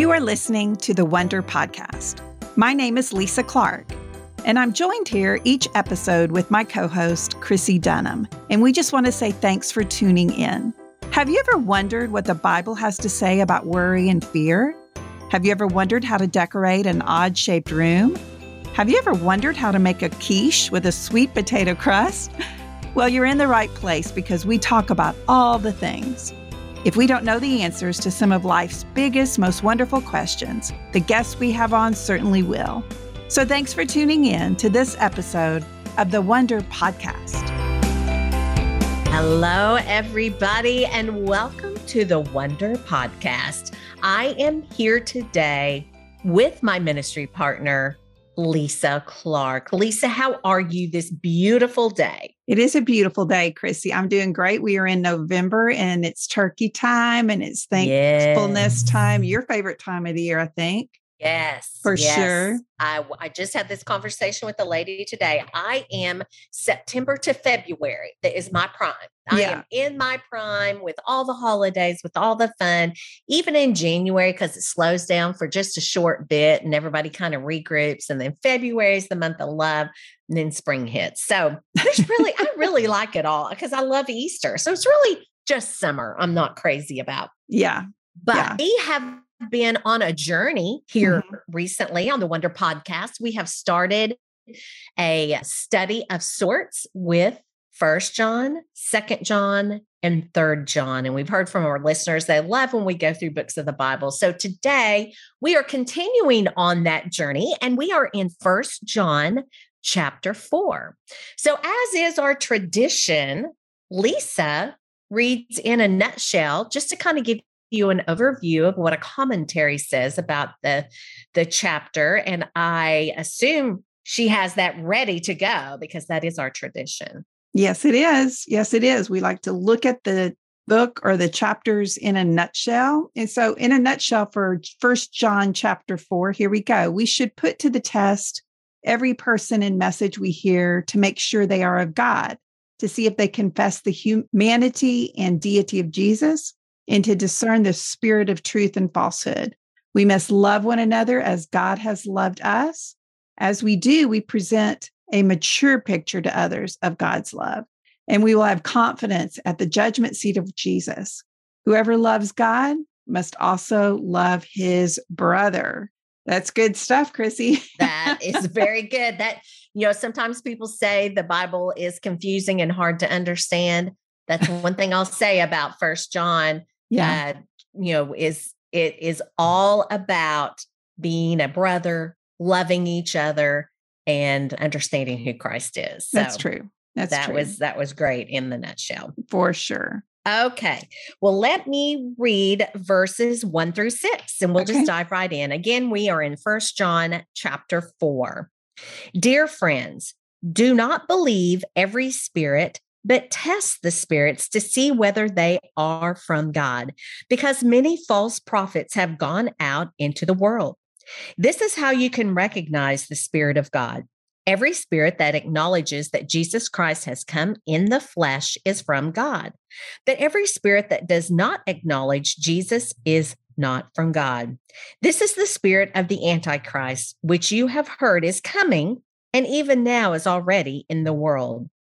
You are listening to the Wonder Podcast. My name is Lisa Clark, and I'm joined here each episode with my co host, Chrissie Dunham. And we just want to say thanks for tuning in. Have you ever wondered what the Bible has to say about worry and fear? Have you ever wondered how to decorate an odd shaped room? Have you ever wondered how to make a quiche with a sweet potato crust? Well, you're in the right place because we talk about all the things. If we don't know the answers to some of life's biggest, most wonderful questions, the guests we have on certainly will. So thanks for tuning in to this episode of the Wonder Podcast. Hello, everybody, and welcome to the Wonder Podcast. I am here today with my ministry partner, Lisa Clark. Lisa, how are you this beautiful day? It is a beautiful day, Chrissie. I'm doing great. We are in November and it's turkey time and it's thankfulness yes. time, your favorite time of the year, I think. Yes. For yes. sure. I, I just had this conversation with a lady today. I am September to February. That is my prime. I yeah. am in my prime with all the holidays, with all the fun, even in January, because it slows down for just a short bit and everybody kind of regroups. And then February is the month of love. And then spring hits. So there's really, I really like it all because I love Easter. So it's really just summer. I'm not crazy about. Yeah. But yeah. we have been on a journey here mm-hmm. recently on the Wonder Podcast. We have started a study of sorts with First John, Second John, and Third John. And we've heard from our listeners they love when we go through books of the Bible. So today we are continuing on that journey, and we are in First John chapter four. So, as is our tradition, Lisa reads in a nutshell just to kind of give you an overview of what a commentary says about the the chapter and i assume she has that ready to go because that is our tradition. Yes it is. Yes it is. We like to look at the book or the chapters in a nutshell. And so in a nutshell for first john chapter 4 here we go. We should put to the test every person and message we hear to make sure they are of god to see if they confess the humanity and deity of jesus and to discern the spirit of truth and falsehood. We must love one another as God has loved us. As we do, we present a mature picture to others of God's love, and we will have confidence at the judgment seat of Jesus. Whoever loves God must also love his brother. That's good stuff, Chrissie. that is very good. That, you know, sometimes people say the Bible is confusing and hard to understand. That's one thing I'll say about First John yeah. Uh, you know, is it is all about being a brother, loving each other, and understanding who Christ is. So That's true. That's that true. was that was great in the nutshell. For sure. Okay. Well, let me read verses one through six and we'll okay. just dive right in. Again, we are in First John chapter four. Dear friends, do not believe every spirit, but test the spirits to see whether they are from God, because many false prophets have gone out into the world. This is how you can recognize the Spirit of God. Every spirit that acknowledges that Jesus Christ has come in the flesh is from God. But every spirit that does not acknowledge Jesus is not from God. This is the spirit of the Antichrist, which you have heard is coming and even now is already in the world.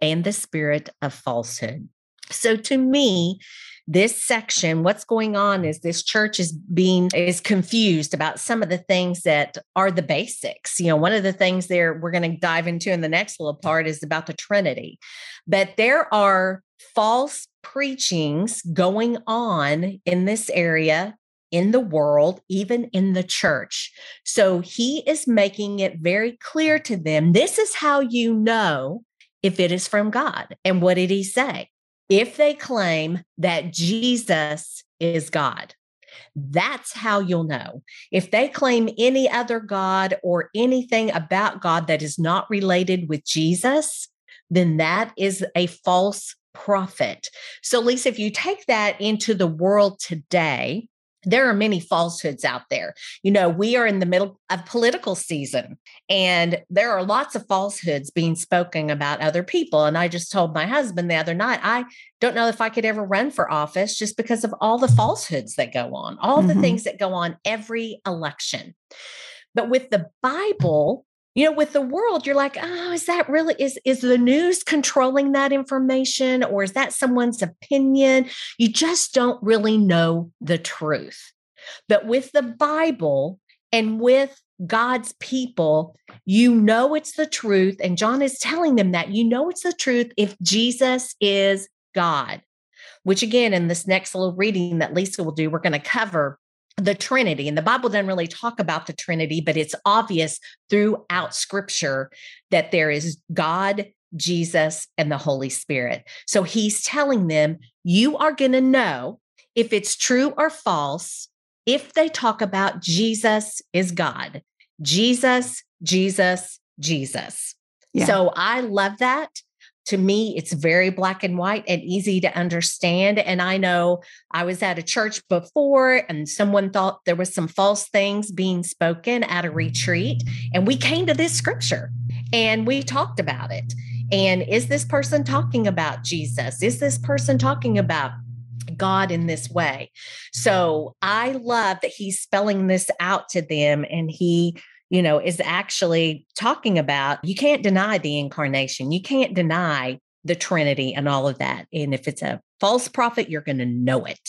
and the spirit of falsehood. So to me, this section what's going on is this church is being is confused about some of the things that are the basics you know one of the things there we're going to dive into in the next little part is about the trinity but there are false preachings going on in this area in the world, even in the church. So he is making it very clear to them this is how you know if it is from God. And what did he say? if they claim that Jesus is God. That's how you'll know. If they claim any other God or anything about God that is not related with Jesus, then that is a false prophet. So, Lisa, if you take that into the world today, there are many falsehoods out there. You know, we are in the middle of political season and there are lots of falsehoods being spoken about other people. And I just told my husband the other night, I don't know if I could ever run for office just because of all the falsehoods that go on, all mm-hmm. the things that go on every election. But with the Bible, you know with the world you're like oh is that really is is the news controlling that information or is that someone's opinion you just don't really know the truth but with the bible and with God's people, you know it's the truth. And John is telling them that you know it's the truth if Jesus is God, which again, in this next little reading that Lisa will do, we're going to cover the Trinity. And the Bible doesn't really talk about the Trinity, but it's obvious throughout scripture that there is God, Jesus, and the Holy Spirit. So he's telling them, you are going to know if it's true or false if they talk about Jesus is God. Jesus, Jesus, Jesus. Yeah. So I love that to me, it's very black and white and easy to understand. And I know I was at a church before and someone thought there was some false things being spoken at a retreat. And we came to this scripture and we talked about it. And is this person talking about Jesus? Is this person talking about God in this way? So I love that he's spelling this out to them and he you know, is actually talking about you can't deny the incarnation. You can't deny the Trinity and all of that. And if it's a false prophet, you're going to know it.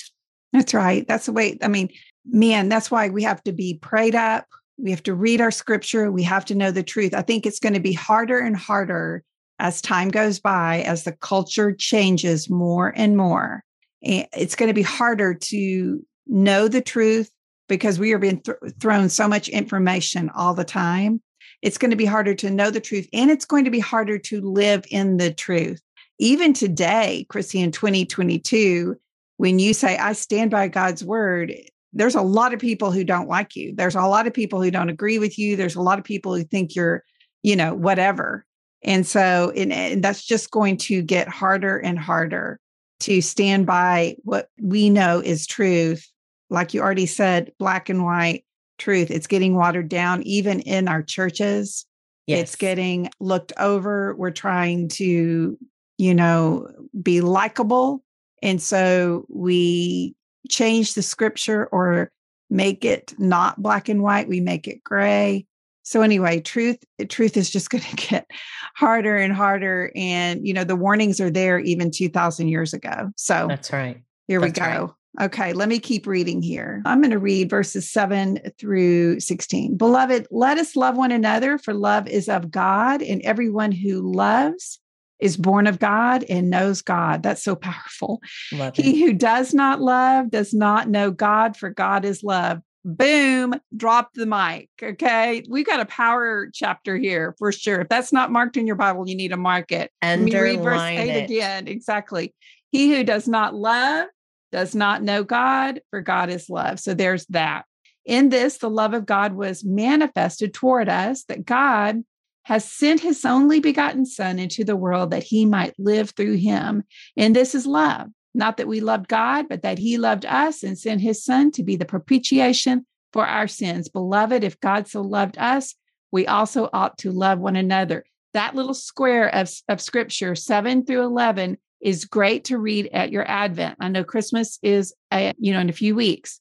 That's right. That's the way, I mean, man, that's why we have to be prayed up. We have to read our scripture. We have to know the truth. I think it's going to be harder and harder as time goes by, as the culture changes more and more. It's going to be harder to know the truth, because we are being th- thrown so much information all the time. It's going to be harder to know the truth and it's going to be harder to live in the truth. Even today, Chrissie, in 2022, when you say, I stand by God's word, there's a lot of people who don't like you. There's a lot of people who don't agree with you. There's a lot of people who think you're, you know, whatever. And so, and, and that's just going to get harder and harder to stand by what we know is truth like you already said, black and white truth. It's getting watered down, even in our churches. Yes. It's getting looked over. We're trying to, you know, be likable. And so we change the scripture or make it not black and white. We make it gray. So anyway, truth truth is just going to get harder and harder and you know the warnings are there even 2000 years ago. So That's right. Here That's we go. Right. Okay, let me keep reading here. I'm going to read verses 7 through 16. Beloved, let us love one another, for love is of God, and everyone who loves is born of God and knows God. That's so powerful. Love he who does not love does not know God, for God is love. Boom, drop the mic. Okay. We've got a power chapter here for sure. If that's not marked in your Bible, you need to mark it. Underline read verse 8 it. again. Exactly. He who does not love does not know God, for God is love. So there's that. In this, the love of God was manifested toward us that God has sent his only begotten Son into the world that he might live through him. And this is love. Not that we loved God, but that he loved us and sent his Son to be the propitiation for our sins. Beloved, if God so loved us, we also ought to love one another. That little square of, of scripture, 7 through 11, is great to read at your Advent. I know Christmas is, a, you know, in a few weeks.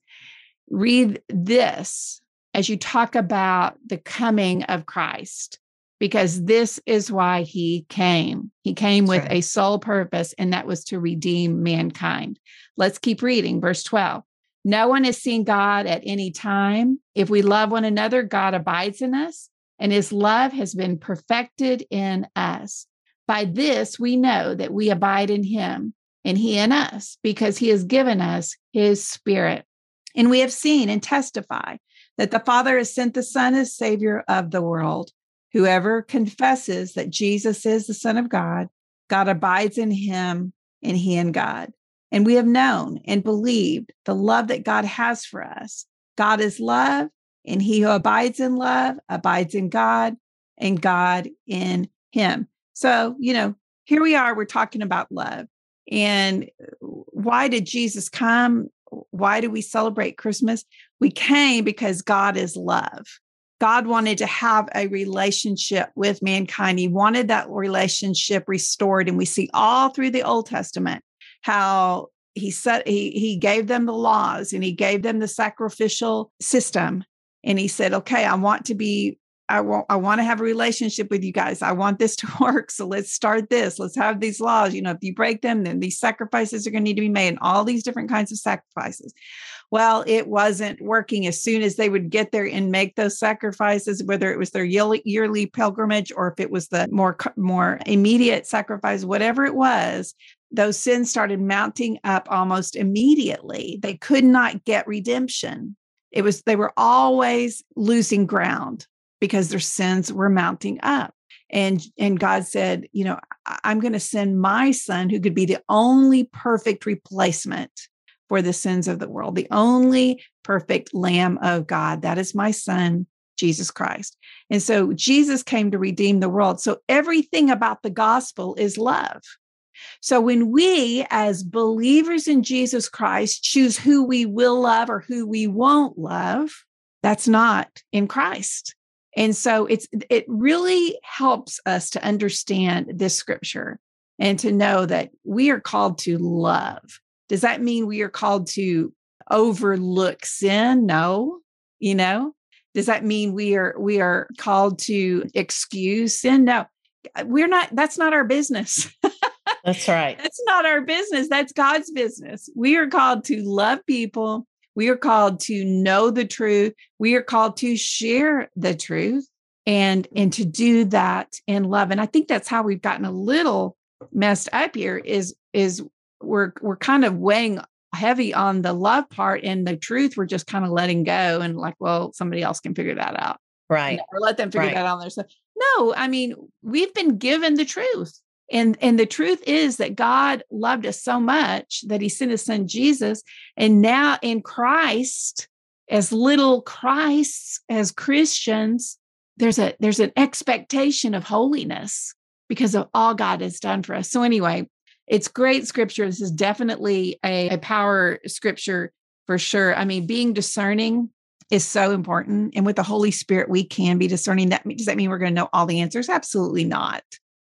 Read this as you talk about the coming of Christ, because this is why he came. He came That's with right. a sole purpose, and that was to redeem mankind. Let's keep reading, verse 12. No one has seen God at any time. If we love one another, God abides in us, and his love has been perfected in us. By this, we know that we abide in him and he in us because he has given us his spirit. And we have seen and testify that the Father has sent the Son as Savior of the world. Whoever confesses that Jesus is the Son of God, God abides in him and he in God. And we have known and believed the love that God has for us. God is love, and he who abides in love abides in God, and God in him. So, you know, here we are, we're talking about love. And uh, why did Jesus come? Why do we celebrate Christmas? We came because God is love. God wanted to have a relationship with mankind. He wanted that relationship restored. And we see all through the Old Testament how he said he he gave them the laws and he gave them the sacrificial system. And he said, okay, I want to be I want I want to have a relationship with you guys. I want this to work. So let's start this. Let's have these laws. You know, if you break them, then these sacrifices are going to need to be made and all these different kinds of sacrifices. Well, it wasn't working as soon as they would get there and make those sacrifices, whether it was their yearly, pilgrimage or if it was the more more immediate sacrifice, whatever it was, those sins started mounting up almost immediately. They could not get redemption. It was they were always losing ground because their sins were mounting up. And, and God said, you know, I'm going to send my son who could be the only perfect replacement for the sins of the world, the only perfect Lamb of God. That is my son, Jesus Christ. And so Jesus came to redeem the world. So everything about the gospel is love. So when we, as believers in Jesus Christ, choose who we will love or who we won't love, that's not in Christ. And so it's it really helps us to understand this scripture and to know that we are called to love. Does that mean we are called to overlook sin? No. You know, does that mean we are we are called to excuse sin? No. Uh, we're not that's not our business. That's right. that's not our business. That's God's business. We are called to love people we are called to know the truth. We are called to share the truth and mm-hmm. and to do that in love. And I think that's how we've gotten a little messed up here is is we're we're kind of weighing heavy on the love part and the truth we're just kind of letting go and like well somebody else can figure that out right or let them figure right. that out on their stuff no i mean we've been given the truth and and the truth is that god loved us so much that he sent his son jesus. And now in christ as little christs as christians there's a there's an expectation of holiness because of all god has done for us. So anyway it's great scripture. This is definitely a, a power scripture for sure. I mean being discerning is so important. And with the holy spirit we can be discerning. That does that mean we're going to know all the answers? Absolutely not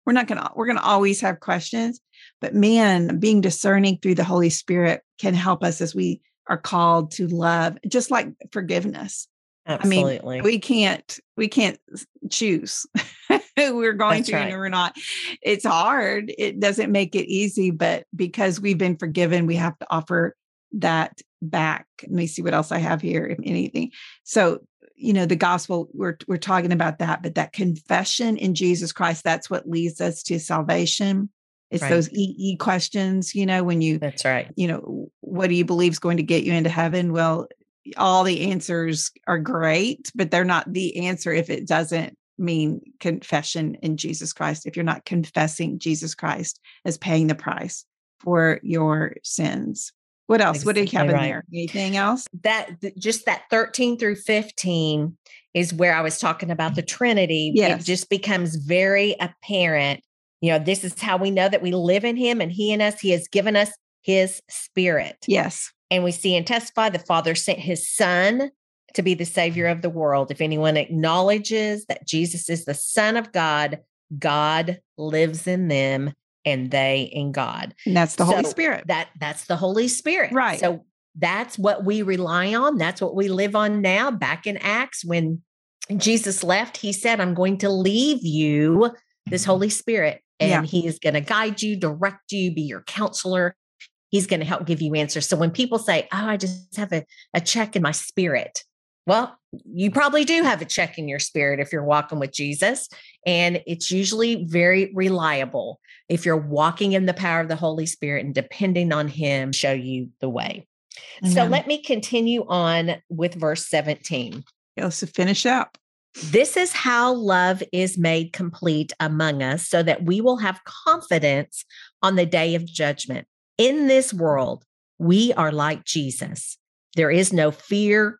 we're not going to we're going to always have questions but man being discerning through the holy spirit can help us as we are called to love just like forgiveness Absolutely. I mean, we can't we can't choose we're going That's to right. and we're not. It's hard. It doesn't make it easy, but because we've been forgiven, we have to offer that back. Let me see what else I have here, if anything. So you know the gospel we're we're talking about that but that confession in jesus christ that's what leads us to salvation. It's right. those ee questions you know when you that's right. you know what do you believe is going to get you into heaven? Well all the answers are great but they're not the answer if it doesn't mean confession in jesus christ if you're not confessing jesus christ as paying the price for your sins what else? Exactly what do you have in right. there? Anything else? That just that 13 through 15 is where I was talking about the Trinity. Yes. It just becomes very apparent. You know, this is how we know that we live in him and he in us. He has given us his spirit. Yes. And we see and testify the Father sent his son to be the savior of the world. If anyone acknowledges that Jesus is the Son of God, God lives in them and they in God. And that's the so Holy Spirit. That that's the Holy Spirit. Right. So that's what we rely on. That's what we live on now. Back in Acts, when Jesus left, he said, I'm going to leave you this Holy Spirit, and yeah. he is going to guide you, direct you, be your counselor. He's going to help give you answers. So when people say, Oh, I just have a, a check in my spirit, well, you probably do have a check in your spirit if you're walking with Jesus, and it's usually very reliable if you're walking in the power of the Holy Spirit and depending on Him, show you the way. So let me continue on with verse 17. Let's finish up. This is how love is made complete among us so that we will have confidence on the day of judgment. In this world, we are like Jesus. There is no fear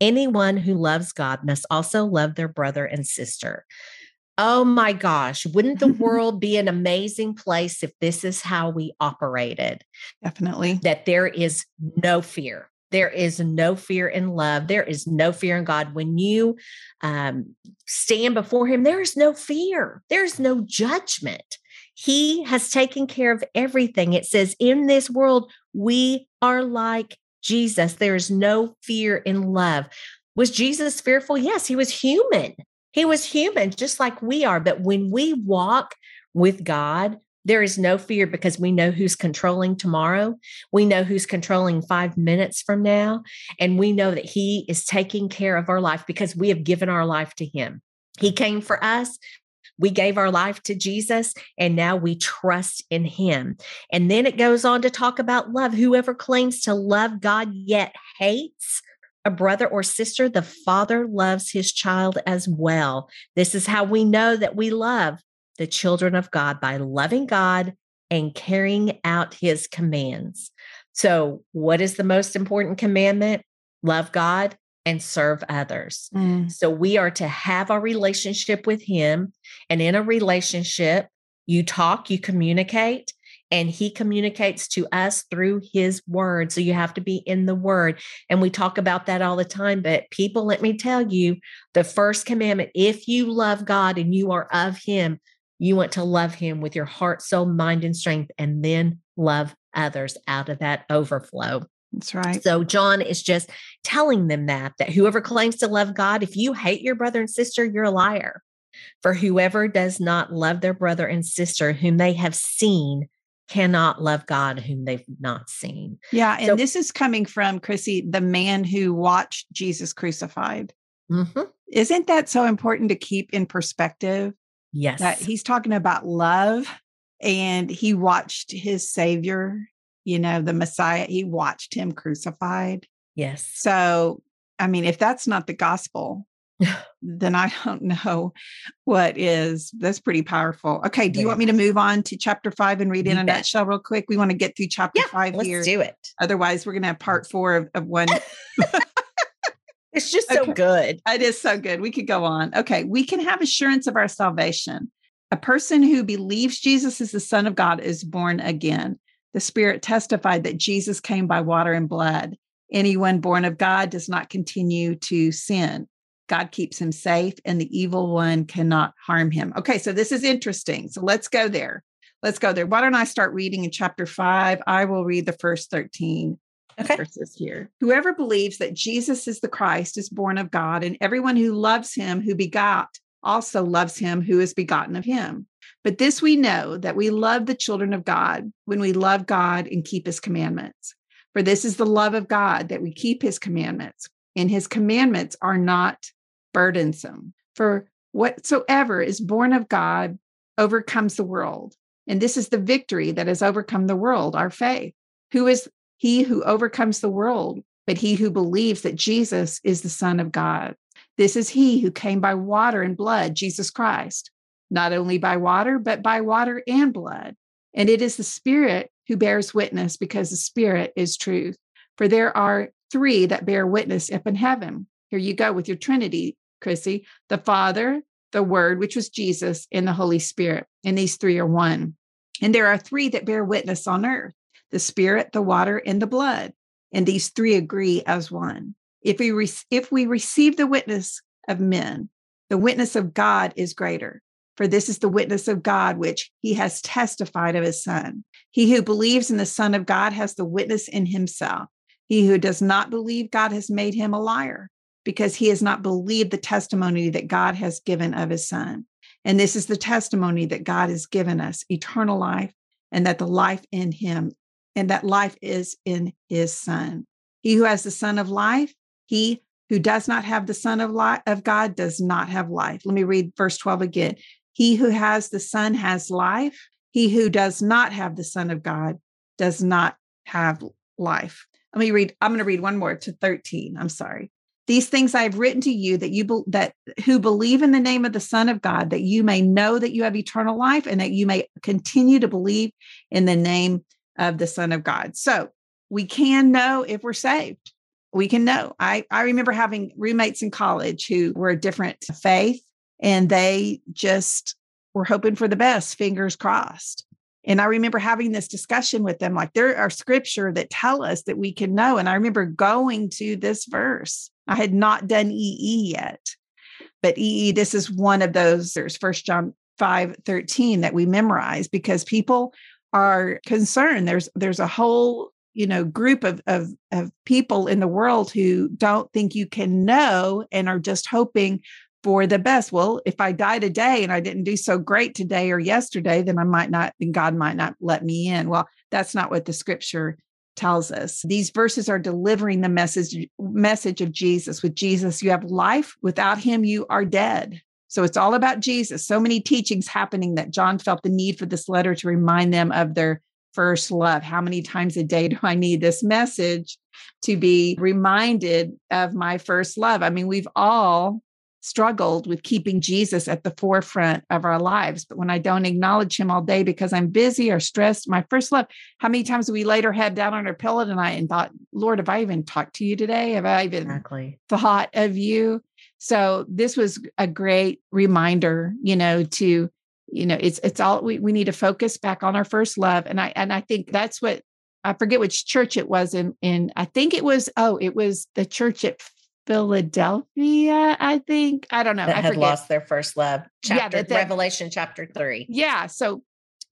anyone who loves God must also love their brother and sister. Oh my gosh, wouldn't the world be an amazing place if this is how we operated? Definitely. That there is no fear. There is no fear in love. There is no fear in God. When you um, stand before Him, there is no fear. There's no judgment. He has taken care of everything. It says, in this world, we are like Jesus. There is no fear in love. Was Jesus fearful? Yes, he was human. He was human, just like we are. But when we walk with God, there is no fear because we know who's controlling tomorrow. We know who's controlling five minutes from now. And we know that He is taking care of our life because we have given our life to Him. He came for us. We gave our life to Jesus and now we trust in Him. And then it goes on to talk about love. Whoever claims to love God yet hates a brother or sister, the father loves his child as well. This is how we know that we love the children of God by loving God and carrying out his commands. So, what is the most important commandment? Love God and serve others. Mm. So, we are to have a relationship with him. And in a relationship, you talk, you communicate, and he communicates to us through his word. So you have to be in the word. And we talk about that all the time. But people, let me tell you the first commandment if you love God and you are of him, you want to love him with your heart, soul, mind, and strength, and then love others out of that overflow. That's right. So John is just telling them that that whoever claims to love God, if you hate your brother and sister, you're a liar. For whoever does not love their brother and sister whom they have seen cannot love God whom they've not seen. Yeah. And so, this is coming from Chrissie, the man who watched Jesus crucified. Mm-hmm. Isn't that so important to keep in perspective? Yes. That he's talking about love and he watched his savior, you know, the Messiah, he watched him crucified. Yes. So, I mean, if that's not the gospel, then I don't know what is. That's pretty powerful. Okay. Do you want me to move on to chapter five and read in a nutshell real quick? We want to get through chapter yeah, five let's here. do it. Otherwise, we're going to have part four of, of one. It's just so good. It is so good. We could go on. Okay. We can have assurance of our salvation. A person who believes Jesus is the Son of God is born again. The Spirit testified that Jesus came by water and blood. Anyone born of God does not continue to sin. God keeps him safe, and the evil one cannot harm him. Okay, so this is interesting. So let's go there. Let's go there. Why don't I start reading in chapter five? I will read the first 13 okay. verses here. Whoever believes that Jesus is the Christ is born of God, and everyone who loves him who begot also loves him who is begotten of him. But this we know that we love the children of God when we love God and keep his commandments. For this is the love of God that we keep his commandments, and his commandments are not burdensome. For whatsoever is born of God overcomes the world. And this is the victory that has overcome the world, our faith. Who is he who overcomes the world, but he who believes that Jesus is the Son of God. This is he who came by water and blood, Jesus Christ, not only by water, but by water and blood. And it is the Spirit who bears witness because the Spirit is truth. For there are three that bear witness up in heaven. Here you go with your Trinity, Chrissie the Father, the Word, which was Jesus, and the Holy Spirit. And these three are one. And there are three that bear witness on earth the spirit, the water, and the blood. And these three agree as one. If we, re- if we receive the witness of men, the witness of God is greater. For this is the witness of God, which he has testified of his Son. He who believes in the Son of God has the witness in himself. He who does not believe God has made him a liar, because he has not believed the testimony that God has given of his Son. And this is the testimony that God has given us eternal life, and that the life in him and that life is in his son. He who has the son of life, he who does not have the son of life of God does not have life. Let me read verse 12 again. He who has the son has life. He who does not have the son of God does not have life. Let me read I'm going to read one more to 13. I'm sorry. These things I have written to you that you be, that who believe in the name of the Son of God, that you may know that you have eternal life, and that you may continue to believe in the name of the Son of God. So we can know if we're saved. We can know. I, I remember having roommates in college who were a different faith, and they just were hoping for the best, fingers crossed. And I remember having this discussion with them like there are scripture that tell us that we can know. And I remember going to this verse. I had not done EE yet, but EE, this is one of those. There's First John 5 13 that we memorize because people are concerned. There's there's a whole you know group of, of of people in the world who don't think you can know and are just hoping for the best. Well, if I die today and I didn't do so great today or yesterday, then I might not, then God might not let me in. Well, that's not what the scripture tells us. These verses are delivering the message message of Jesus. With Jesus, you have life. Without him, you are dead. So it's all about Jesus. So many teachings happening that John felt the need for this letter to remind them of their first love. How many times a day do I need this message to be reminded of my first love? I mean, we've all struggled with keeping Jesus at the forefront of our lives. But when I don't acknowledge him all day because I'm busy or stressed, my first love, how many times we laid our head down on our pillow tonight and thought, Lord, have I even talked to you today? Have I even exactly. thought of you? So this was a great reminder, you know, to, you know, it's it's all we, we need to focus back on our first love. And I and I think that's what I forget which church it was in in I think it was, oh, it was the church at Philadelphia, I think. I don't know. That I had forget. lost their first love. Chapter yeah, that, that, Revelation chapter three. Yeah. So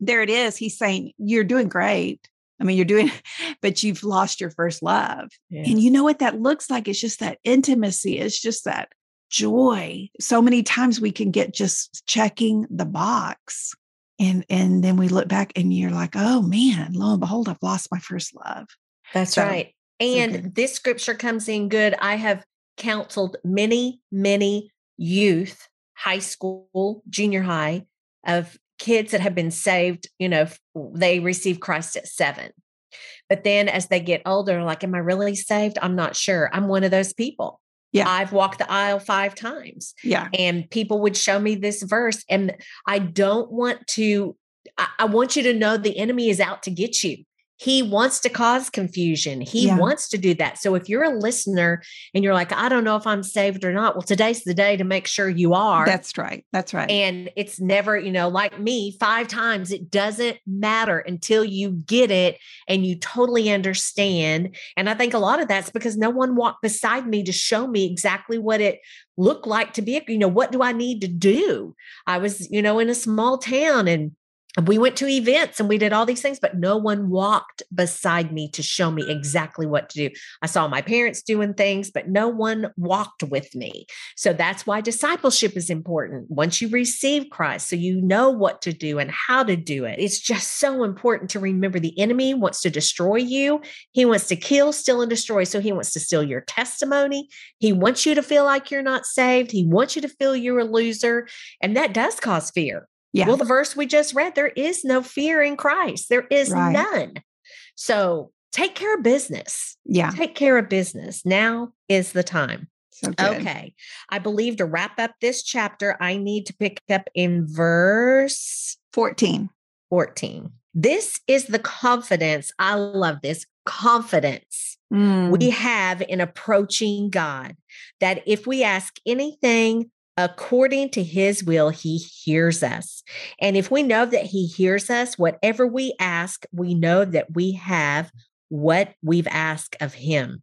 there it is. He's saying, You're doing great. I mean, you're doing, but you've lost your first love. Yeah. And you know what that looks like? It's just that intimacy. It's just that joy. So many times we can get just checking the box. And and then we look back and you're like, oh man, lo and behold, I've lost my first love. That's so, right. And okay. this scripture comes in good. I have counseled many, many youth, high school, junior high, of kids that have been saved. You know, they receive Christ at seven. But then as they get older, like, am I really saved? I'm not sure. I'm one of those people. Yeah. I've walked the aisle five times. Yeah. And people would show me this verse. And I don't want to, I, I want you to know the enemy is out to get you he wants to cause confusion. He yeah. wants to do that. So if you're a listener and you're like, I don't know if I'm saved or not, well, today's the day to make sure you are. That's right. That's right. And it's never, you know, like me, five times, it doesn't matter until you get it and you totally understand. And I think a lot of that's because no one walked beside me to show me exactly what it looked like to be, you know, what do I need to do? I was, you know, in a small town and we went to events and we did all these things, but no one walked beside me to show me exactly what to do. I saw my parents doing things, but no one walked with me. So that's why discipleship is important. Once you receive Christ, so you know what to do and how to do it. It's just so important to remember the enemy wants to destroy you. He wants to kill, steal, and destroy. So he wants to steal your testimony. He wants you to feel like you're not saved. He wants you to feel you're a loser. And that does cause fear. Yeah. Well, the verse we just read, there is no fear in Christ. There is right. none. So take care of business. Yeah. Take care of business. Now is the time. So okay. I believe to wrap up this chapter, I need to pick up in verse 14. 14. This is the confidence. I love this confidence mm. we have in approaching God that if we ask anything according to his will, he hears us. And if we know that he hears us, whatever we ask, we know that we have what we've asked of him.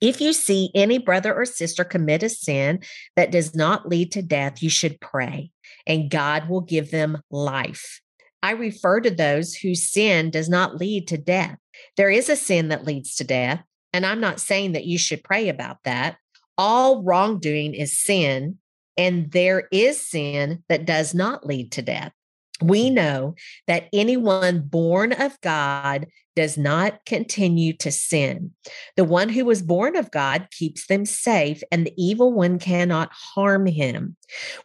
If you see any brother or sister commit a sin that does not lead to death, you should pray, and God will give them life. I refer to those whose sin does not lead to death. There is a sin that leads to death, and I'm not saying that you should pray about that. All wrongdoing is sin, and there is sin that does not lead to death. we mm. know that anyone born of God does not continue to sin. The one who was born of God keeps them safe, and the evil one cannot harm him.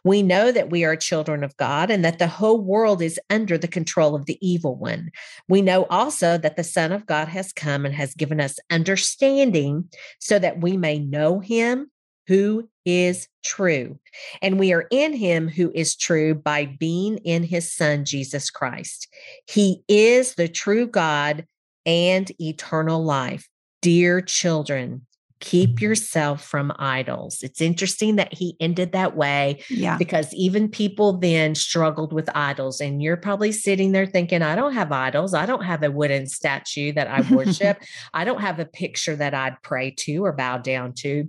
We know that we are children of God and that the whole world is under the control of the evil one. We know also that the Son of God has come and has given us understanding so that we may know him who is true. And we are in him who is true by being in his son, Jesus Christ. He is the true God and eternal life. Dear children, keep yourself from idols. It's interesting that he ended that way yeah. because even people then struggled with idols. And you're probably sitting there thinking, I don't have idols. I don't have a wooden statue that I worship. I don't have a picture that I'd pray to or bow down to.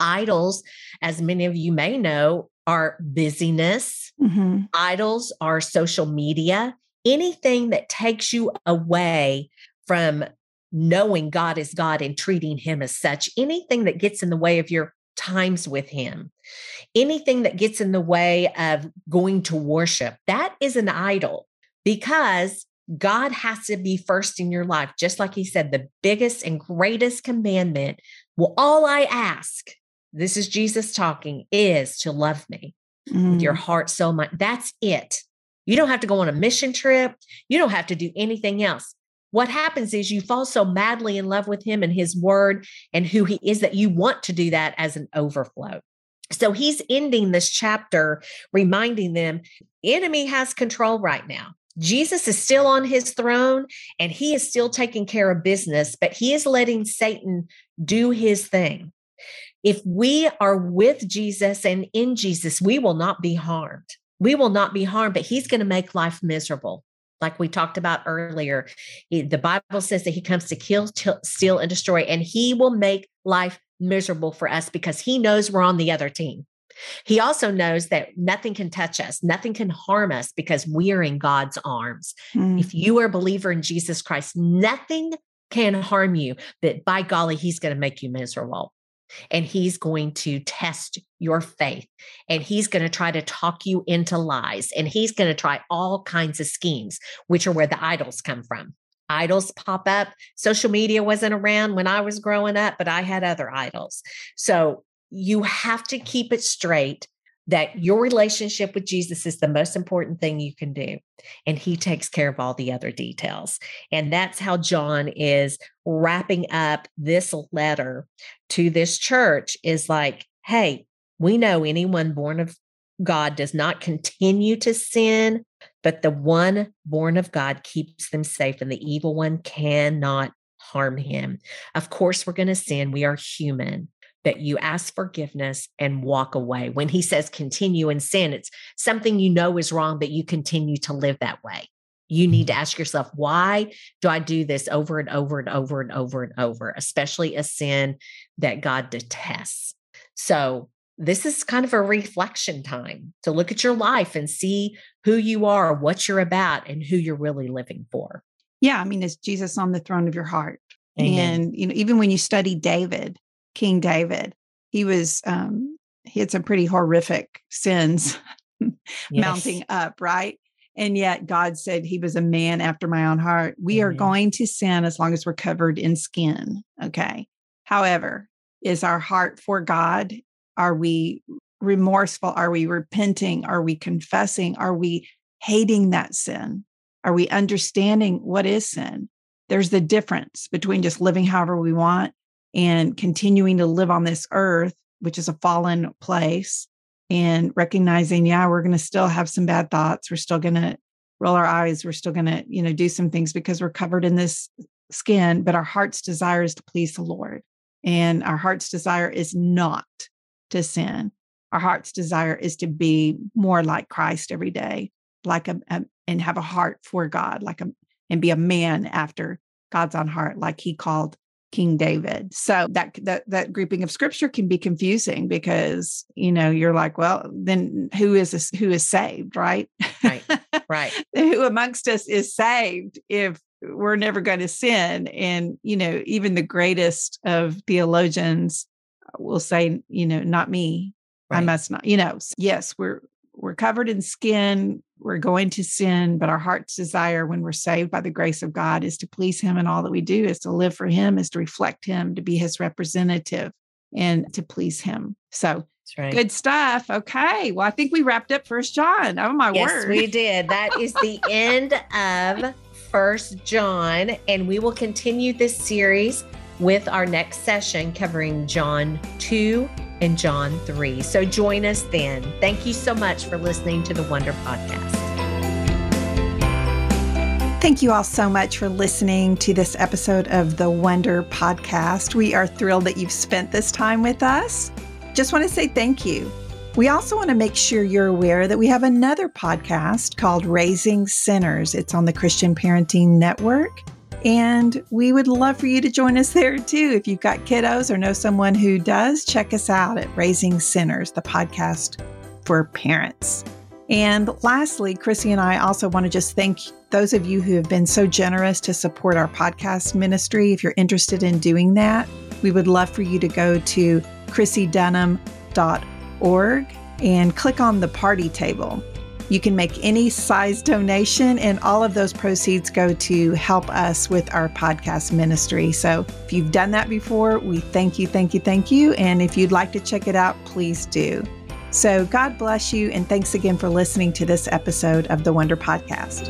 Idols, as many of you may know, are busyness. Mm-hmm. Idols are social media. Anything that takes you away from knowing God is God and treating Him as such, anything that gets in the way of your times with Him, anything that gets in the way of going to worship, that is an idol because God has to be first in your life. Just like He said, the biggest and greatest commandment. Well, all I ask this is Jesus talking, is to love me mm. with your mm. heart, so much. That's it. You don't have to go on a mission trip. You don't have to do anything else. What happens is you fall so madly in love with him and his word and who he is that you want to do that as an overflow. So he's ending this chapter reminding them enemy has control right now. Jesus is still on his throne and he is still taking care of business, but he is letting Satan do his thing. If we are with Jesus and in Jesus, we will not be harmed. We will not be harmed, but he's going to make life miserable. Like we talked about earlier, the Bible says that he comes to kill, steal, and destroy, and he will make life miserable for us because he knows we're on the other team. He also knows that nothing can touch us, nothing can harm us because we are in God's arms. Mm. If you are a believer in Jesus Christ, nothing can harm you, but by golly, he's going to make you miserable and he's going to test your faith and he's going to try to talk you into lies and he's going to try all kinds of schemes which are where the idols come from. Idols pop up. Social media wasn't around when i was growing up but i had other idols. So you have to keep it straight that your relationship with Jesus is the most important thing you can do. And he takes care of all the other details. And that's how John is wrapping up this letter to this church is like, hey, we know anyone born of God does not continue to sin, but the one born of God keeps them safe, and the evil one cannot harm him. Of course, we're going to sin. We are human that you ask forgiveness and walk away. When he says continue in sin, it's something you know is wrong, but you continue to live that way. You need to mm-hmm. ask yourself, why do I do this over and over and over and over and over, especially a sin that God detests? So, this is kind of a reflection time to look at your life and see who you are, what you're about, and who you're really living for. Yeah. I mean, is Jesus on the throne of your heart? Amen. And, you know, even when you study David, King David. He was um, he had some pretty horrific sins yes. mounting up, right? And yet God said he was a man after my own heart. We mm-hmm. are going to sin as long as we're covered in skin. Okay. However, is our heart for God? Are we remorseful? Are we repenting? Are we confessing? Are we hating that sin? Are we understanding what is sin? There's the difference between just living however we want and continuing to live on this earth, which is a fallen place, and recognizing, yeah, we're going to still have some bad thoughts. We're still going to roll our eyes. We're still going to, you know, do some things because we're covered in this skin, but our heart's desire is to please the Lord. And our heart's desire is not to sin. Our heart's desire is to be more like Christ every day, like a, a and have a heart for God, like a and be a man after God's own heart, like he called King David. So that that that grouping of scripture can be confusing because you know you're like, well, then who is this, who is saved, right? Right. Right. who amongst us is saved if we're never going to sin? And you know, even the greatest of theologians will say, you know, not me. Right. I must not. You know, yes, we're we're covered in skin we're going to sin, but our heart's desire when we're saved by the grace of God is to please Him and all that we do, is to live for Him, is to reflect Him, to be His representative, and to please Him. So Right. Good stuff. Okay. Well, I think we wrapped up First John. Oh my word. yes, word. we did. That is the end of First John, and we will continue this series with our next session covering John 2 and John 3. So join us then. Thank you so much for listening to the Wonder Podcast. Thank you all so much for listening to this episode of the Wonder Podcast. We are thrilled that you've spent this time with us. Just want to say thank you. We also want to make sure you're aware that we have another podcast called Raising Sinners. It's on the Christian Parenting Network. And we would love for you to join us there too. If you've got kiddos or know someone who does, check us out at Raising Sinners, the podcast for parents. And lastly, Chrissie and I also want to just thank those of you who have been so generous to support our podcast ministry. If you're interested in doing that, we would love for you to go to chrissiedunham.org and click on the party table. You can make any size donation, and all of those proceeds go to help us with our podcast ministry. So if you've done that before, we thank you, thank you, thank you. And if you'd like to check it out, please do. So God bless you, and thanks again for listening to this episode of the Wonder Podcast.